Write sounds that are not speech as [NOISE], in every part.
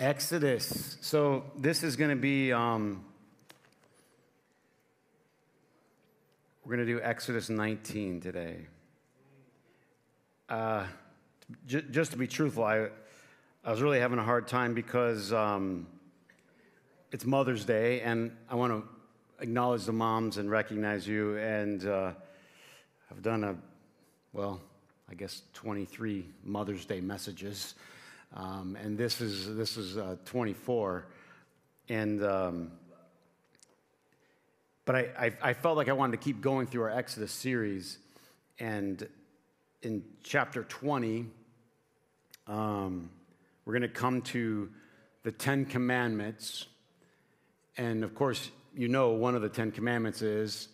Exodus. So this is going to be, um, we're going to do Exodus 19 today. Uh, j- just to be truthful, I, I was really having a hard time because um, it's Mother's Day, and I want to acknowledge the moms and recognize you. And uh, I've done a, well, I guess 23 Mother's Day messages. Um, and this is, this is uh, 24. And, um, but I, I, I, felt like I wanted to keep going through our Exodus series. And in chapter 20, um, we're going to come to the Ten Commandments. And of course, you know one of the Ten Commandments is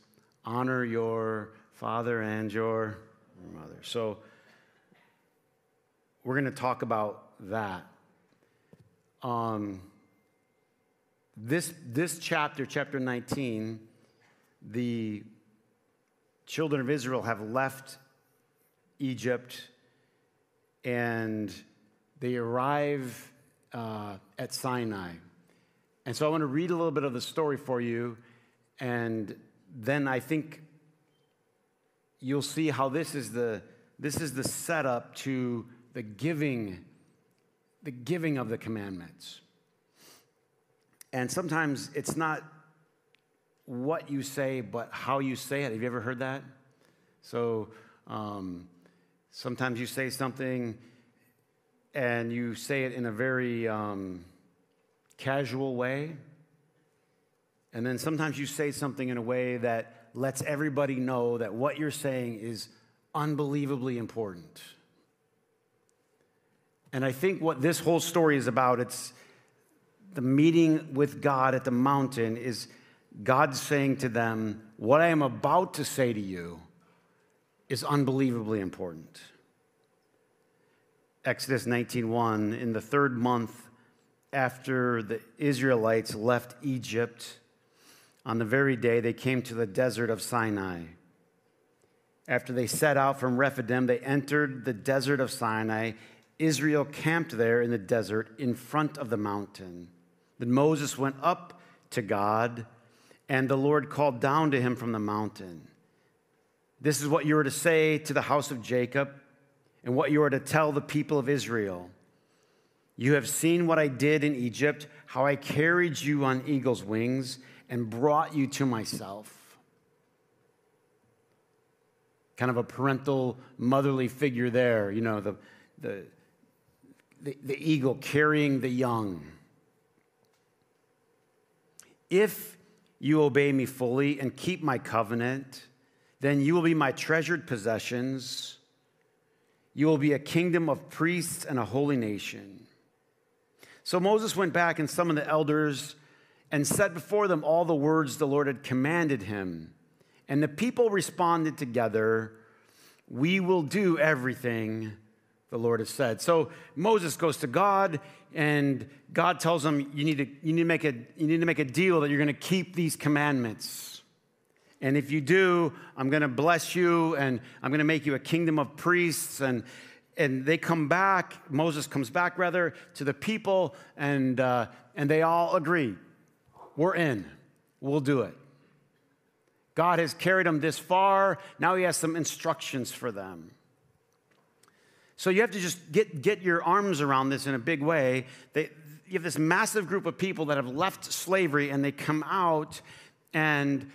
honor your father and your mother. So we're going to talk about that. Um, this, this chapter, chapter 19, the children of Israel have left Egypt and they arrive uh, at Sinai. And so I want to read a little bit of the story for you, and then I think you'll see how this is the, this is the setup to the giving the giving of the commandments. And sometimes it's not what you say, but how you say it. Have you ever heard that? So um, sometimes you say something and you say it in a very um, casual way. And then sometimes you say something in a way that lets everybody know that what you're saying is unbelievably important. And I think what this whole story is about, it's the meeting with God at the mountain, is God saying to them, What I am about to say to you is unbelievably important. Exodus 19:1 in the 3rd month after the Israelites left Egypt on the very day they came to the desert of Sinai after they set out from Rephidim they entered the desert of Sinai Israel camped there in the desert in front of the mountain. Then Moses went up to God, and the Lord called down to him from the mountain. This is what you are to say to the house of Jacob, and what you are to tell the people of Israel. You have seen what I did in Egypt, how I carried you on eagle's wings and brought you to myself. Kind of a parental, motherly figure there, you know, the, the, the, the eagle carrying the young. If you obey me fully and keep my covenant, then you will be my treasured possessions. You will be a kingdom of priests and a holy nation. So Moses went back and summoned the elders and set before them all the words the Lord had commanded him. And the people responded together, We will do everything the Lord has said. So Moses goes to God, and God tells him, you need to, you need to, make, a, you need to make a deal that you're going to keep these commandments. And if you do, I'm going to bless you, and I'm going to make you a kingdom of priests. And, and they come back, Moses comes back, rather, to the people, and, uh, and they all agree we're in, we'll do it. God has carried them this far. Now he has some instructions for them. So you have to just get, get your arms around this in a big way. They, you have this massive group of people that have left slavery and they come out and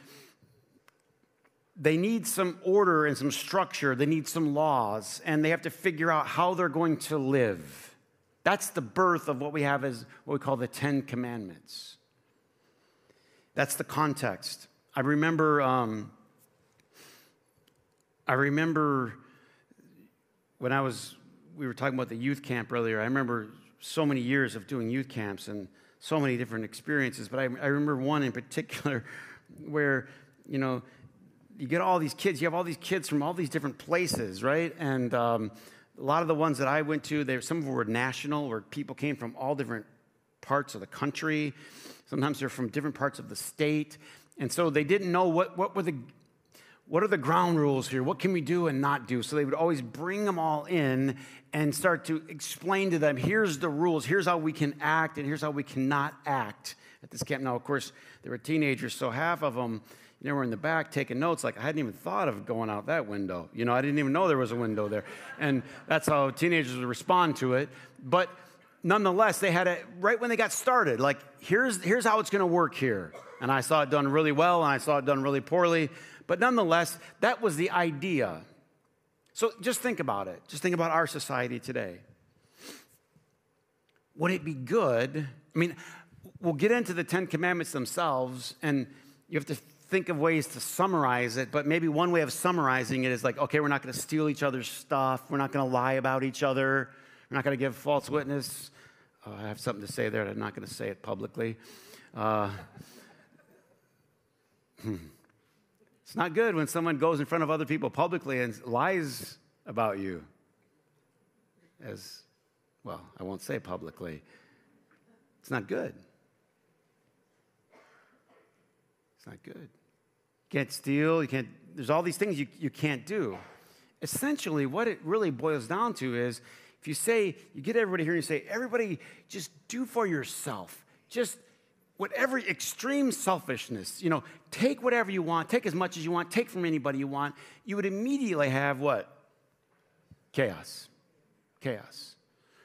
they need some order and some structure. They need some laws and they have to figure out how they're going to live. That's the birth of what we have as what we call the Ten Commandments. That's the context. I remember, um, I remember when I was, we were talking about the youth camp earlier, I remember so many years of doing youth camps and so many different experiences, but I, I remember one in particular [LAUGHS] where, you know, you get all these kids, you have all these kids from all these different places, right? And um, a lot of the ones that I went to, they, some of them were national, where people came from all different parts of the country. Sometimes they're from different parts of the state. And so they didn't know what, what were the what are the ground rules here? What can we do and not do? So they would always bring them all in and start to explain to them here's the rules, here's how we can act, and here's how we cannot act at this camp. Now, of course, they were teenagers, so half of them you know, were in the back taking notes. Like I hadn't even thought of going out that window. You know, I didn't even know there was a window there. And that's how teenagers would respond to it. But nonetheless, they had it right when they got started. Like, here's, here's how it's going to work here. And I saw it done really well, and I saw it done really poorly. But nonetheless, that was the idea. So just think about it. Just think about our society today. Would it be good? I mean, we'll get into the Ten Commandments themselves, and you have to think of ways to summarize it, but maybe one way of summarizing it is like, okay, we're not going to steal each other's stuff. We're not going to lie about each other. We're not going to give false witness. Uh, I have something to say there. I'm not going to say it publicly. Uh, hmm. It's not good when someone goes in front of other people publicly and lies about you. As well, I won't say publicly. It's not good. It's not good. You can't steal, you can't, there's all these things you, you can't do. Essentially, what it really boils down to is if you say, you get everybody here and you say, everybody just do for yourself, just whatever extreme selfishness, you know, take whatever you want, take as much as you want, take from anybody you want, you would immediately have what? Chaos. Chaos.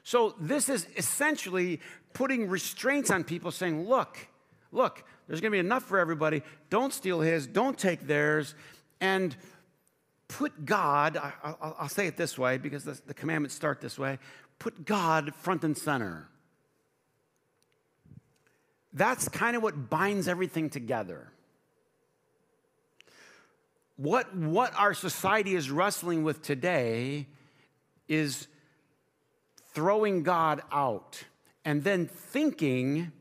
So this is essentially putting restraints on people saying, look, look, there's going to be enough for everybody. Don't steal his, don't take theirs. And put God, I, will say it this way because the, the commandments start this way put God front and center. That's kind of what binds everything together. What, what our society is wrestling with today is throwing God out and then thinking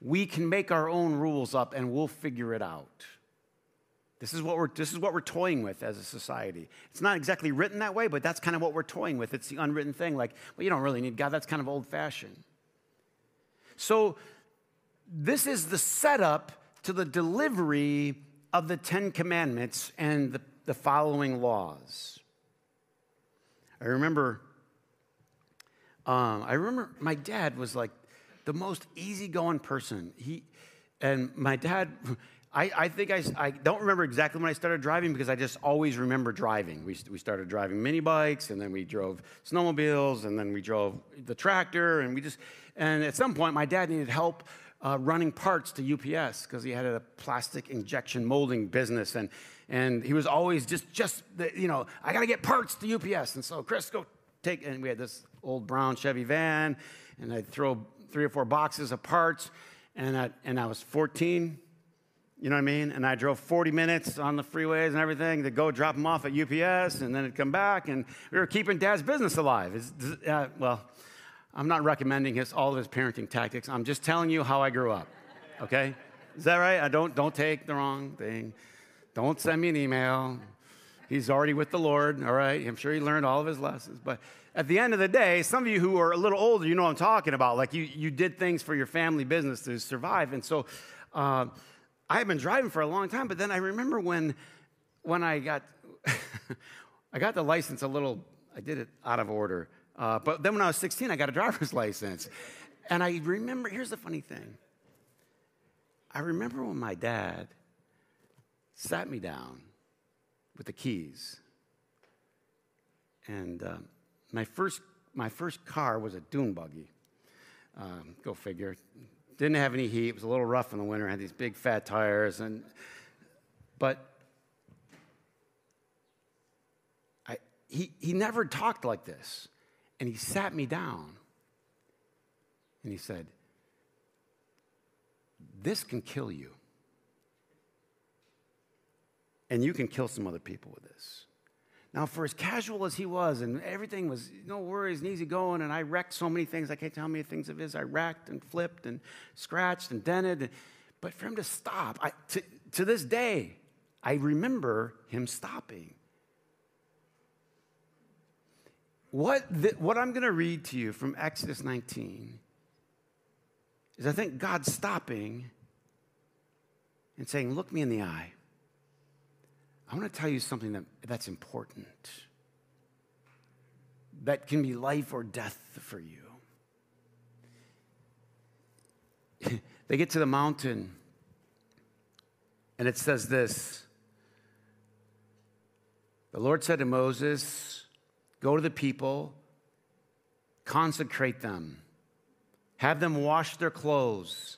we can make our own rules up and we'll figure it out. This is, what we're, this is what we're toying with as a society. It's not exactly written that way, but that's kind of what we're toying with. It's the unwritten thing. Like, well, you don't really need God. That's kind of old fashioned. So, this is the setup to the delivery of the Ten Commandments and the, the following laws. I remember, um, I remember my dad was like the most easygoing person. He, and my dad, I, I think I, I don't remember exactly when I started driving because I just always remember driving. We, we started driving mini bikes and then we drove snowmobiles and then we drove the tractor and we just, and at some point my dad needed help uh, running parts to UPS because he had a plastic injection molding business and, and he was always just, just the, you know, I got to get parts to UPS. And so Chris, go take, and we had this old brown Chevy van and I'd throw three or four boxes of parts and I, and I was 14 you know what I mean? And I drove 40 minutes on the freeways and everything to go drop them off at UPS, and then it'd come back, and we were keeping Dad's business alive. Uh, well, I'm not recommending his, all of his parenting tactics. I'm just telling you how I grew up. Okay? Is that right? I don't don't take the wrong thing. Don't send me an email. He's already with the Lord. All right. I'm sure he learned all of his lessons. But at the end of the day, some of you who are a little older, you know what I'm talking about. Like you you did things for your family business to survive, and so. Uh, I had been driving for a long time, but then I remember when, when I got, [LAUGHS] I got the license a little, I did it out of order. Uh, but then when I was 16, I got a driver's [LAUGHS] license. And I remember, here's the funny thing. I remember when my dad sat me down with the keys. And uh, my, first, my first car was a dune buggy. Um, go figure. Didn't have any heat. It was a little rough in the winter. Had these big fat tires, and but I, he he never talked like this, and he sat me down, and he said, "This can kill you, and you can kill some other people with this." Now, for as casual as he was, and everything was no worries and easy going, and I wrecked so many things. I can't tell how many things of his I wrecked and flipped and scratched and dented. But for him to stop, I, to, to this day, I remember him stopping. What, the, what I'm going to read to you from Exodus 19 is I think God stopping and saying, Look me in the eye. I want to tell you something that, that's important, that can be life or death for you. [LAUGHS] they get to the mountain, and it says this The Lord said to Moses, Go to the people, consecrate them, have them wash their clothes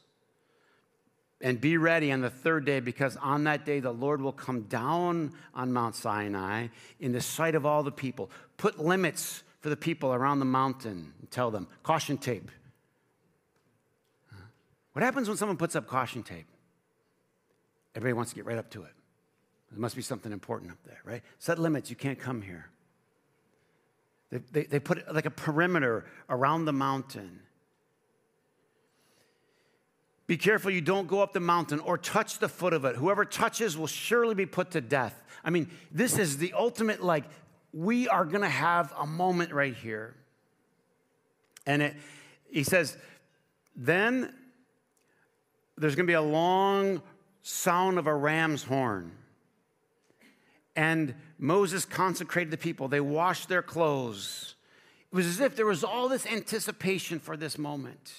and be ready on the third day because on that day the Lord will come down on Mount Sinai in the sight of all the people. Put limits for the people around the mountain and tell them caution tape. What happens when someone puts up caution tape? Everybody wants to get right up to it. There must be something important up there, right? Set limits. You can't come here. They, they, they put like a perimeter around the mountain. Be careful you don't go up the mountain or touch the foot of it. Whoever touches will surely be put to death. I mean, this is the ultimate, like, we are going to have a moment right here. And it, he says, then there's going to be a long sound of a ram's horn. And Moses consecrated the people. They washed their clothes. It was as if there was all this anticipation for this moment.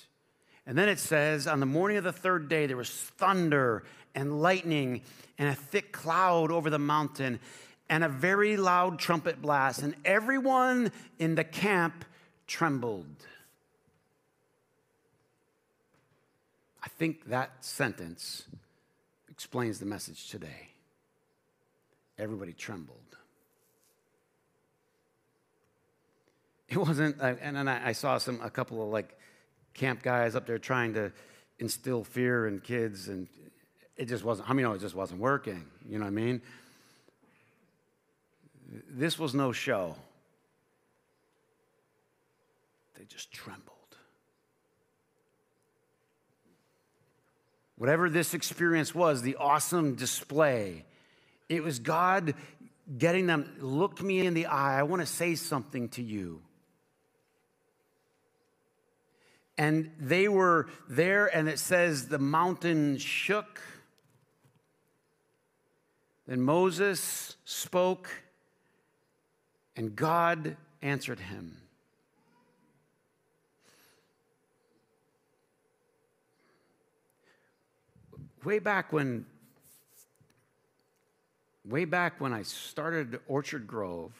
And then it says, on the morning of the third day, there was thunder and lightning and a thick cloud over the mountain and a very loud trumpet blast, and everyone in the camp trembled. I think that sentence explains the message today. Everybody trembled. It wasn't, uh, and then I saw some, a couple of like camp guys up there trying to instill fear in kids, and it just wasn't, I mean, no, it just wasn't working. You know what I mean? This was no show. They just trembled. Whatever this experience was, the awesome display, it was God getting them, look me in the eye. I want to say something to you. And they were there, and it says the mountain shook. Then Moses spoke, and God answered him. Way back when, way back when I started Orchard Grove,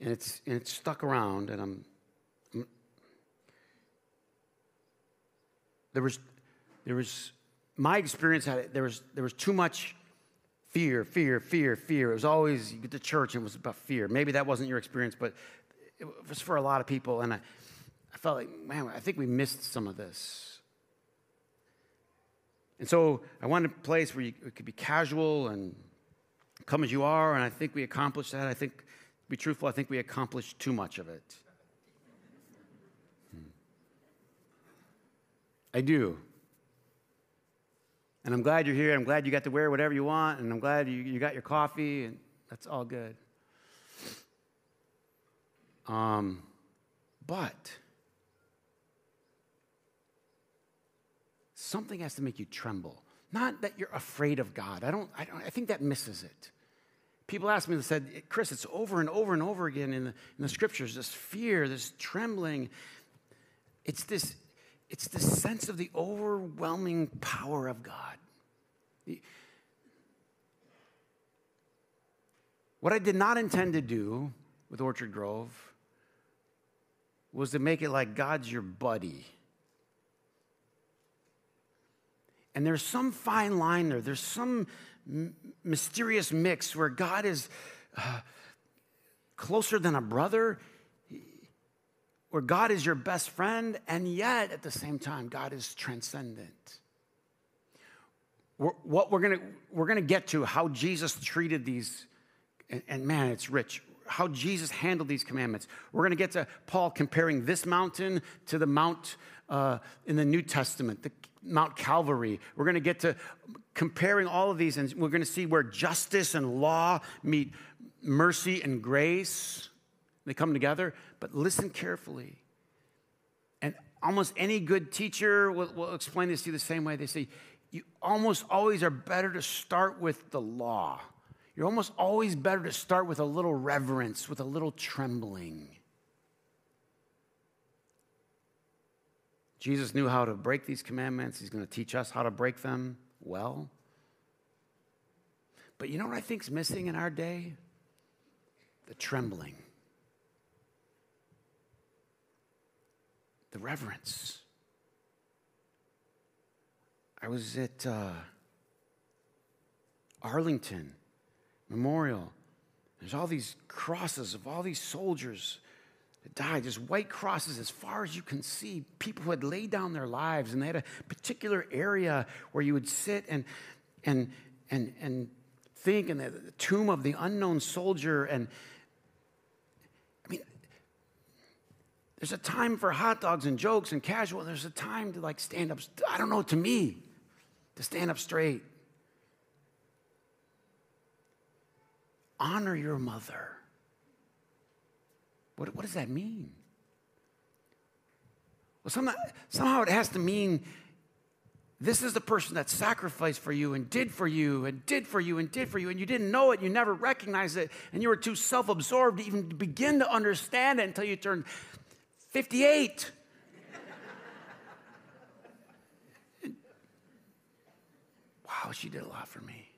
and it's, and it's stuck around, and I'm There was, there was my experience had it, there was, there was too much fear, fear, fear, fear. It was always, you get to church and it was about fear. Maybe that wasn't your experience, but it was for a lot of people. And I, I felt like, man, I think we missed some of this. And so I wanted a place where you, it could be casual and come as you are. And I think we accomplished that. I think, to be truthful, I think we accomplished too much of it. I do. And I'm glad you're here. I'm glad you got to wear whatever you want. And I'm glad you, you got your coffee. And that's all good. Um, but something has to make you tremble. Not that you're afraid of God. I don't, I don't I think that misses it. People ask me, they said, Chris, it's over and over and over again in the, in the scriptures this fear, this trembling. It's this it's the sense of the overwhelming power of God. What I did not intend to do with Orchard Grove was to make it like God's your buddy. And there's some fine line there, there's some m- mysterious mix where God is uh, closer than a brother where God is your best friend, and yet at the same time, God is transcendent. We're, what we're gonna, we're gonna get to how Jesus treated these, and, and man, it's rich. How Jesus handled these commandments. We're gonna get to Paul comparing this mountain to the mount uh, in the New Testament, the Mount Calvary. We're gonna get to comparing all of these, and we're gonna see where justice and law meet mercy and grace. They come together, but listen carefully. And almost any good teacher will, will explain this to you the same way. They say, you almost always are better to start with the law. You're almost always better to start with a little reverence, with a little trembling. Jesus knew how to break these commandments. He's going to teach us how to break them well. But you know what I think is missing in our day? The trembling, the reverence. I was at uh, Arlington Memorial. There's all these crosses of all these soldiers that died, just white crosses as far as you can see. People who had laid down their lives, and they had a particular area where you would sit and and and and think in the, the tomb of the unknown soldier. And I mean, there's a time for hot dogs and jokes and casual. There's a time to like stand up. I don't know. To me, to stand up straight. Honor your mother. What, what does that mean? Well, somehow, somehow it has to mean this is the person that sacrificed for you and did for you and did for you and did for you, and you didn't know it, you never recognized it, and you were too self absorbed to even begin to understand it until you turned 58. wow, she did a lot for me.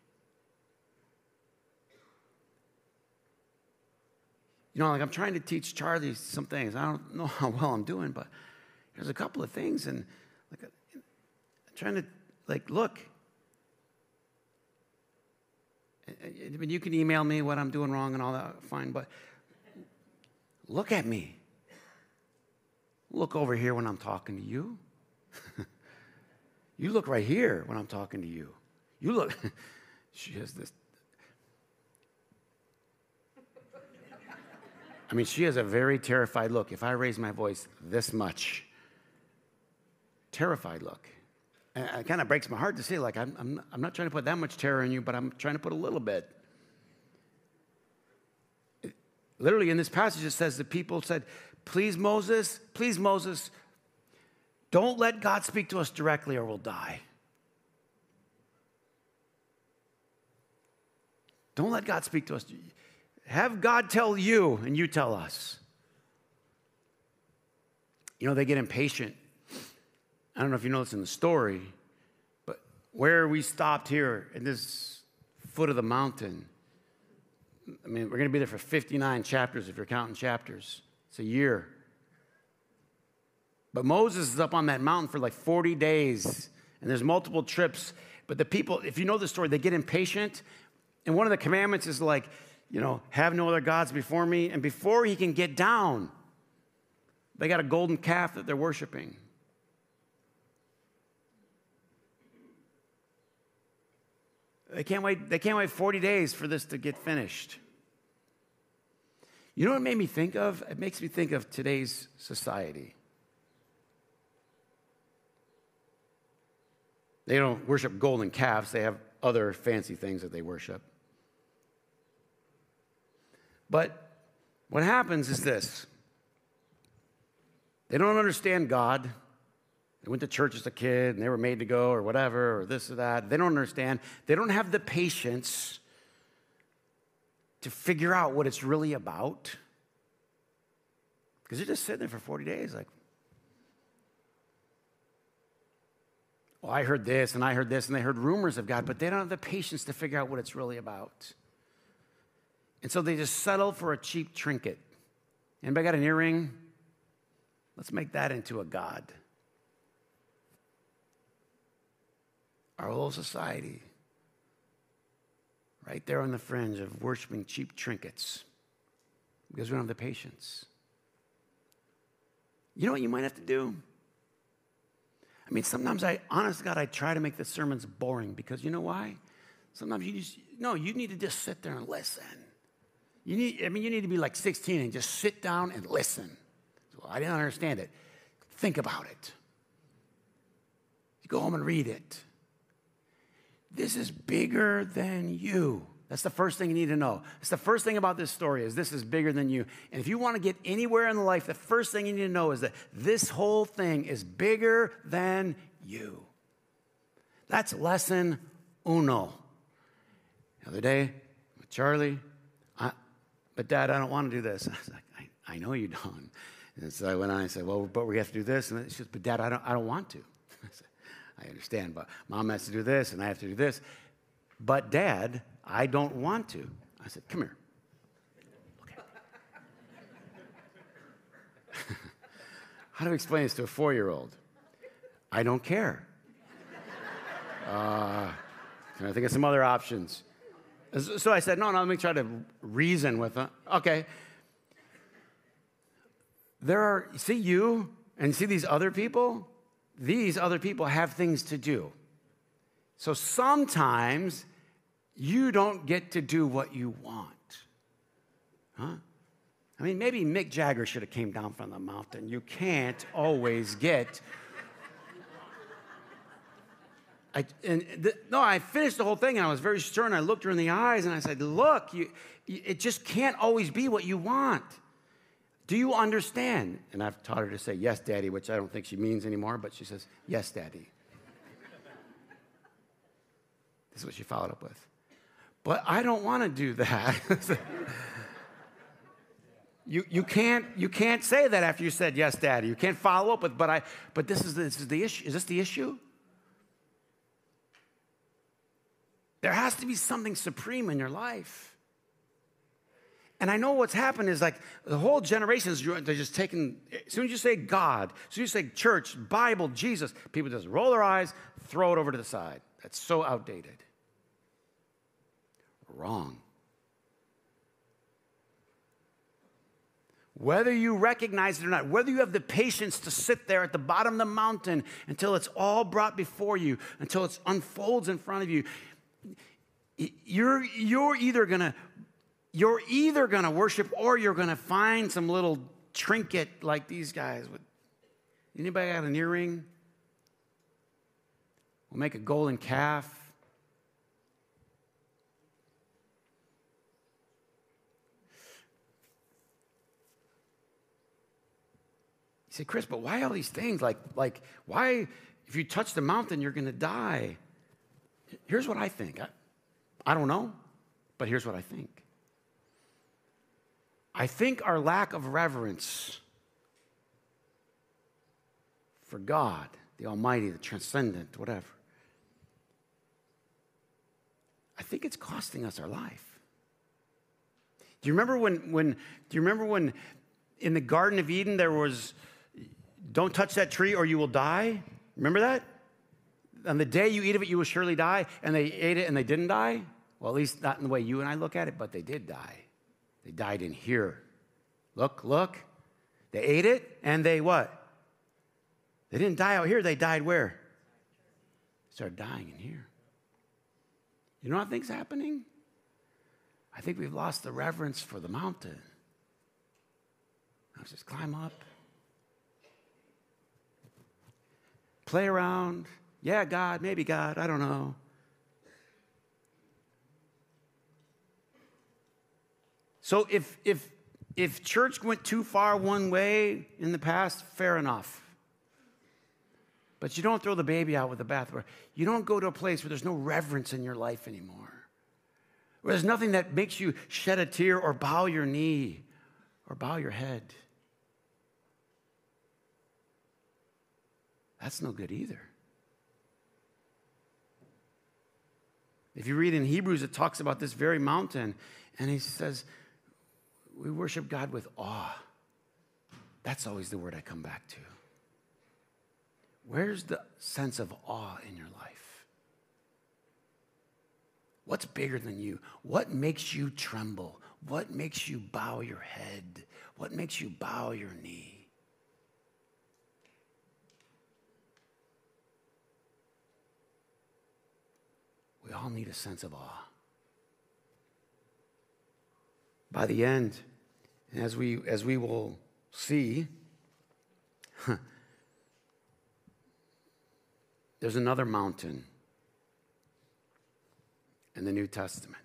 You know, like I'm trying to teach Charlie some things. I don't know [LAUGHS] how well I'm doing, but there's a couple of things, and like I'm trying to like look. I mean, you can email me what I'm doing wrong and all that, fine, but look at me. Look over here when I'm talking to you. [LAUGHS] you look right here when I'm talking to you. You look, [LAUGHS] she has this I mean, she has a very terrified look. If I raise my voice this much, terrified look. And it kind of breaks my heart to see, like, I'm, I'm, I'm not trying to put that much terror in you, but I'm trying to put a little bit. It, literally, in this passage, it says that people said, Please, Moses, please, Moses, don't let God speak to us directly or we'll die. Don't let God speak to us. Have God tell you and you tell us. You know, they get impatient. I don't know if you know this in the story, but where we stopped here in this foot of the mountain, I mean, we're going to be there for 59 chapters if you're counting chapters. It's a year. But Moses is up on that mountain for like 40 days, and there's multiple trips. But the people, if you know the story, they get impatient. And one of the commandments is like, you know, have no other gods before me. And before he can get down, they got a golden calf that they're worshiping. They can't wait, they can't wait 40 days for this to get finished. You know what it made me think of? It makes me think of today's society. They don't worship golden calves, they have other fancy things that they worship. But what happens is this they don't understand God. They went to church as a kid and they were made to go or whatever or this or that. They don't understand. They don't have the patience to figure out what it's really about. Because they're just sitting there for 40 days, like, well, I heard this and I heard this and they heard rumors of God, but they don't have the patience to figure out what it's really about. And so they just settle for a cheap trinket. Anybody got an earring? Let's make that into a God. Our whole society, right there on the fringe of worshiping cheap trinkets because we don't have the patience. You know what you might have to do? I mean, sometimes I, honest God, I try to make the sermons boring because you know why? Sometimes you just, no, you need to just sit there and listen. You need, I mean, you need to be like 16 and just sit down and listen. Well, I didn't understand it. Think about it. You go home and read it. This is bigger than you. That's the first thing you need to know. It's the first thing about this story is this is bigger than you. And if you want to get anywhere in life, the first thing you need to know is that this whole thing is bigger than you. That's lesson uno. The other day, with Charlie, I, but Dad, I don't want to do this. [LAUGHS] I was like, I, I know you don't. And so I went on and said, Well, but we have to do this. And she says, But Dad, I don't, I don't want to. I understand, but mom has to do this and I have to do this. But dad, I don't want to. I said, Come here. Okay. [LAUGHS] How do we explain this to a four year old? I don't care. Uh, can I think of some other options? So I said, No, no, let me try to reason with them. Okay. There are, see you and see these other people? These other people have things to do. So sometimes you don't get to do what you want. Huh? I mean, maybe Mick Jagger should have came down from the mountain. You can't always get. [LAUGHS] I, and the, no, I finished the whole thing and I was very stern. I looked her in the eyes and I said, Look, you, it just can't always be what you want. Do you understand? And I've taught her to say, Yes, Daddy, which I don't think she means anymore, but she says, Yes, Daddy. [LAUGHS] this is what she followed up with. But I don't want to do that. [LAUGHS] you, you, can't, you can't say that after you said, Yes, Daddy. You can't follow up with, But, I, but this, is, this is the issue. Is this the issue? There has to be something supreme in your life. And I know what's happened is like the whole generation is they're just taking, as soon as you say God, as soon as you say church, Bible, Jesus, people just roll their eyes, throw it over to the side. That's so outdated. Wrong. Whether you recognize it or not, whether you have the patience to sit there at the bottom of the mountain until it's all brought before you, until it unfolds in front of you, you're, you're either going to you're either going to worship or you're going to find some little trinket like these guys. With anybody got an earring? We'll make a golden calf. You say, Chris, but why all these things? Like, like why, if you touch the mountain, you're going to die? Here's what I think. I, I don't know, but here's what I think. I think our lack of reverence for God, the Almighty, the transcendent, whatever, I think it's costing us our life. Do you remember when, when do you remember when in the Garden of Eden there was don't touch that tree or you will die? Remember that? On the day you eat of it, you will surely die. And they ate it and they didn't die? Well, at least not in the way you and I look at it, but they did die. They died in here. Look, look. They ate it and they what? They didn't die out here, they died where? They started dying in here. You know what I think's happening? I think we've lost the reverence for the mountain. I was just climb up. Play around. Yeah, God, maybe God, I don't know. So if, if, if church went too far one way in the past, fair enough. But you don't throw the baby out with the bathwater. You don't go to a place where there's no reverence in your life anymore, where there's nothing that makes you shed a tear or bow your knee or bow your head. That's no good either. If you read in Hebrews, it talks about this very mountain, and he says, we worship God with awe. That's always the word I come back to. Where's the sense of awe in your life? What's bigger than you? What makes you tremble? What makes you bow your head? What makes you bow your knee? We all need a sense of awe. By the end, as we, as we will see, there's another mountain in the New Testament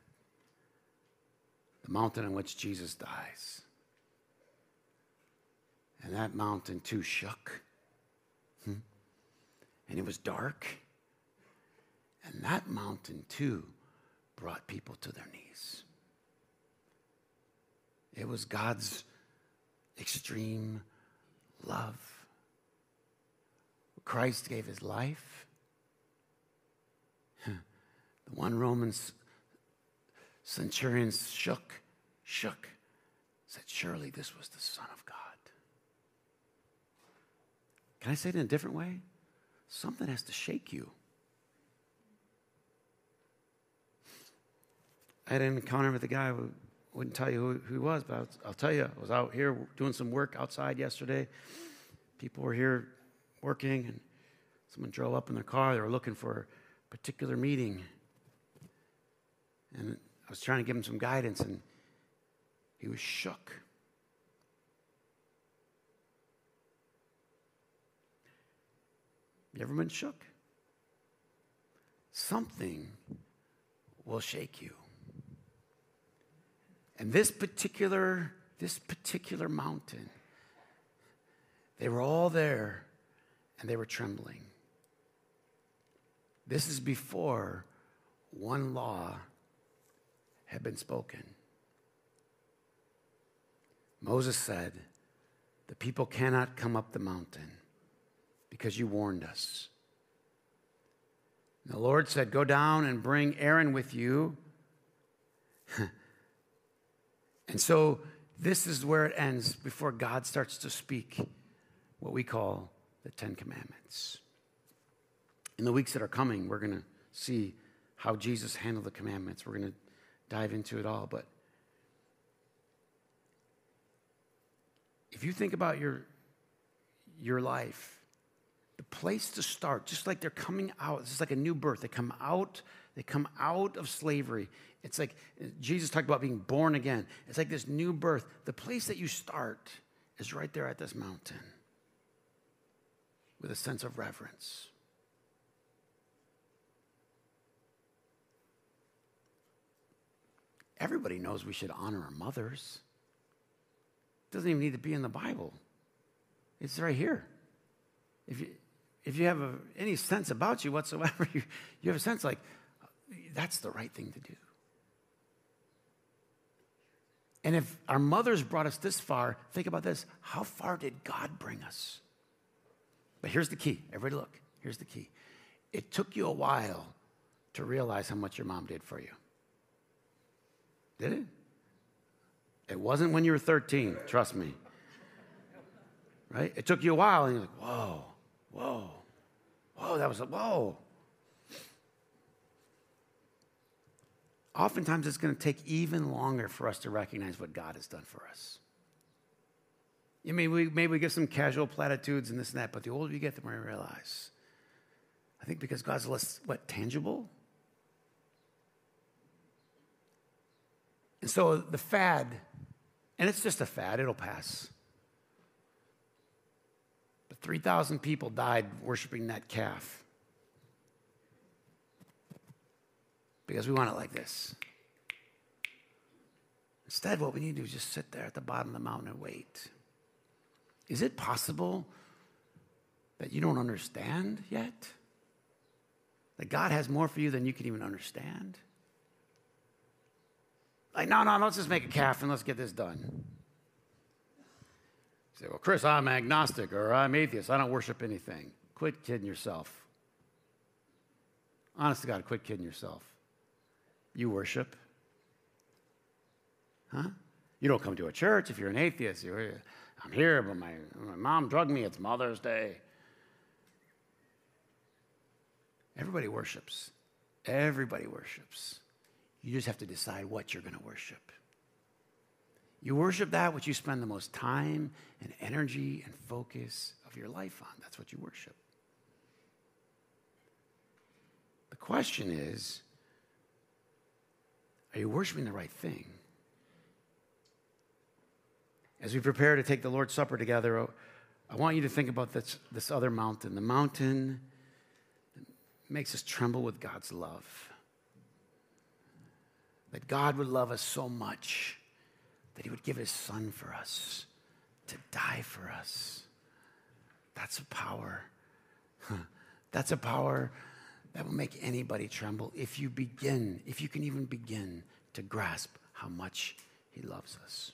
the mountain on which Jesus dies. And that mountain too shook. Hmm? And it was dark. And that mountain, too, brought people to their knees. It was God's extreme love. Christ gave his life. [LAUGHS] the one Roman centurion shook, shook, said, Surely this was the Son of God. Can I say it in a different way? Something has to shake you. I had an encounter with a guy who wouldn't tell you who, he was, but I'll tell you, I was out here doing some work outside yesterday. People were here working, and someone drove up in their car. They were looking for a particular meeting. And I was trying to give him some guidance, and he was shook. You ever been shook? Something will shake you. And this particular, this particular mountain, they were all there and they were trembling. This is before one law had been spoken. Moses said, The people cannot come up the mountain because you warned us. And the Lord said, Go down and bring Aaron with you. [LAUGHS] and so this is where it ends before God starts to speak what we call the Ten Commandments. In the weeks that are coming, we're going to see how Jesus handled the commandments. We're going to dive into it all. But if you think about your, your life, the place to start, just like they're coming out, it's like a new birth. They come out, they come out of slavery. It's like Jesus talked about being born again. It's like this new birth. The place that you start is right there at this mountain with a sense of reverence. Everybody knows we should honor our mothers. It doesn't even need to be in the Bible. It's right here. If you, if you have a, any sense about you whatsoever, [LAUGHS] you, you have a sense like, that's the right thing to do. And if our mothers brought us this far, think about this how far did God bring us? But here's the key. Everybody, look. Here's the key. It took you a while to realize how much your mom did for you. Did it? It wasn't when you were 13, trust me. Right? It took you a while, and you're like, whoa. Whoa. Whoa, that was a whoa. Oftentimes, it's going to take even longer for us to recognize what God has done for us. You mean we maybe we get some casual platitudes and this and that, but the older you get, the more you realize. I think because God's less what tangible. And so the fad, and it's just a fad, it'll pass. But 3,000 people died worshiping that calf. Because we want it like this. Instead, what we need to do is just sit there at the bottom of the mountain and wait. Is it possible that you don't understand yet? That God has more for you than you can even understand? Like, no, no, let's just make a calf and let's get this done say, well, Chris, I'm agnostic or I'm atheist. I don't worship anything. Quit kidding yourself. Honest to God, quit kidding yourself. You worship. Huh? You don't come to a church if you're an atheist. You're, I'm here, but my, my mom drugged me. It's Mother's Day. Everybody worships. Everybody worships. You just have to decide what you're going to worship. You worship that which you spend the most time and energy and focus of your life on. That's what you worship. The question is are you worshiping the right thing? As we prepare to take the Lord's Supper together, oh, I want you to think about this, this other mountain, the mountain that makes us tremble with God's love. That God would love us so much that he would give his son for us, to die for us. That's a power. [LAUGHS] That's a power that will make anybody tremble if you begin, if you can even begin to grasp how much He loves us.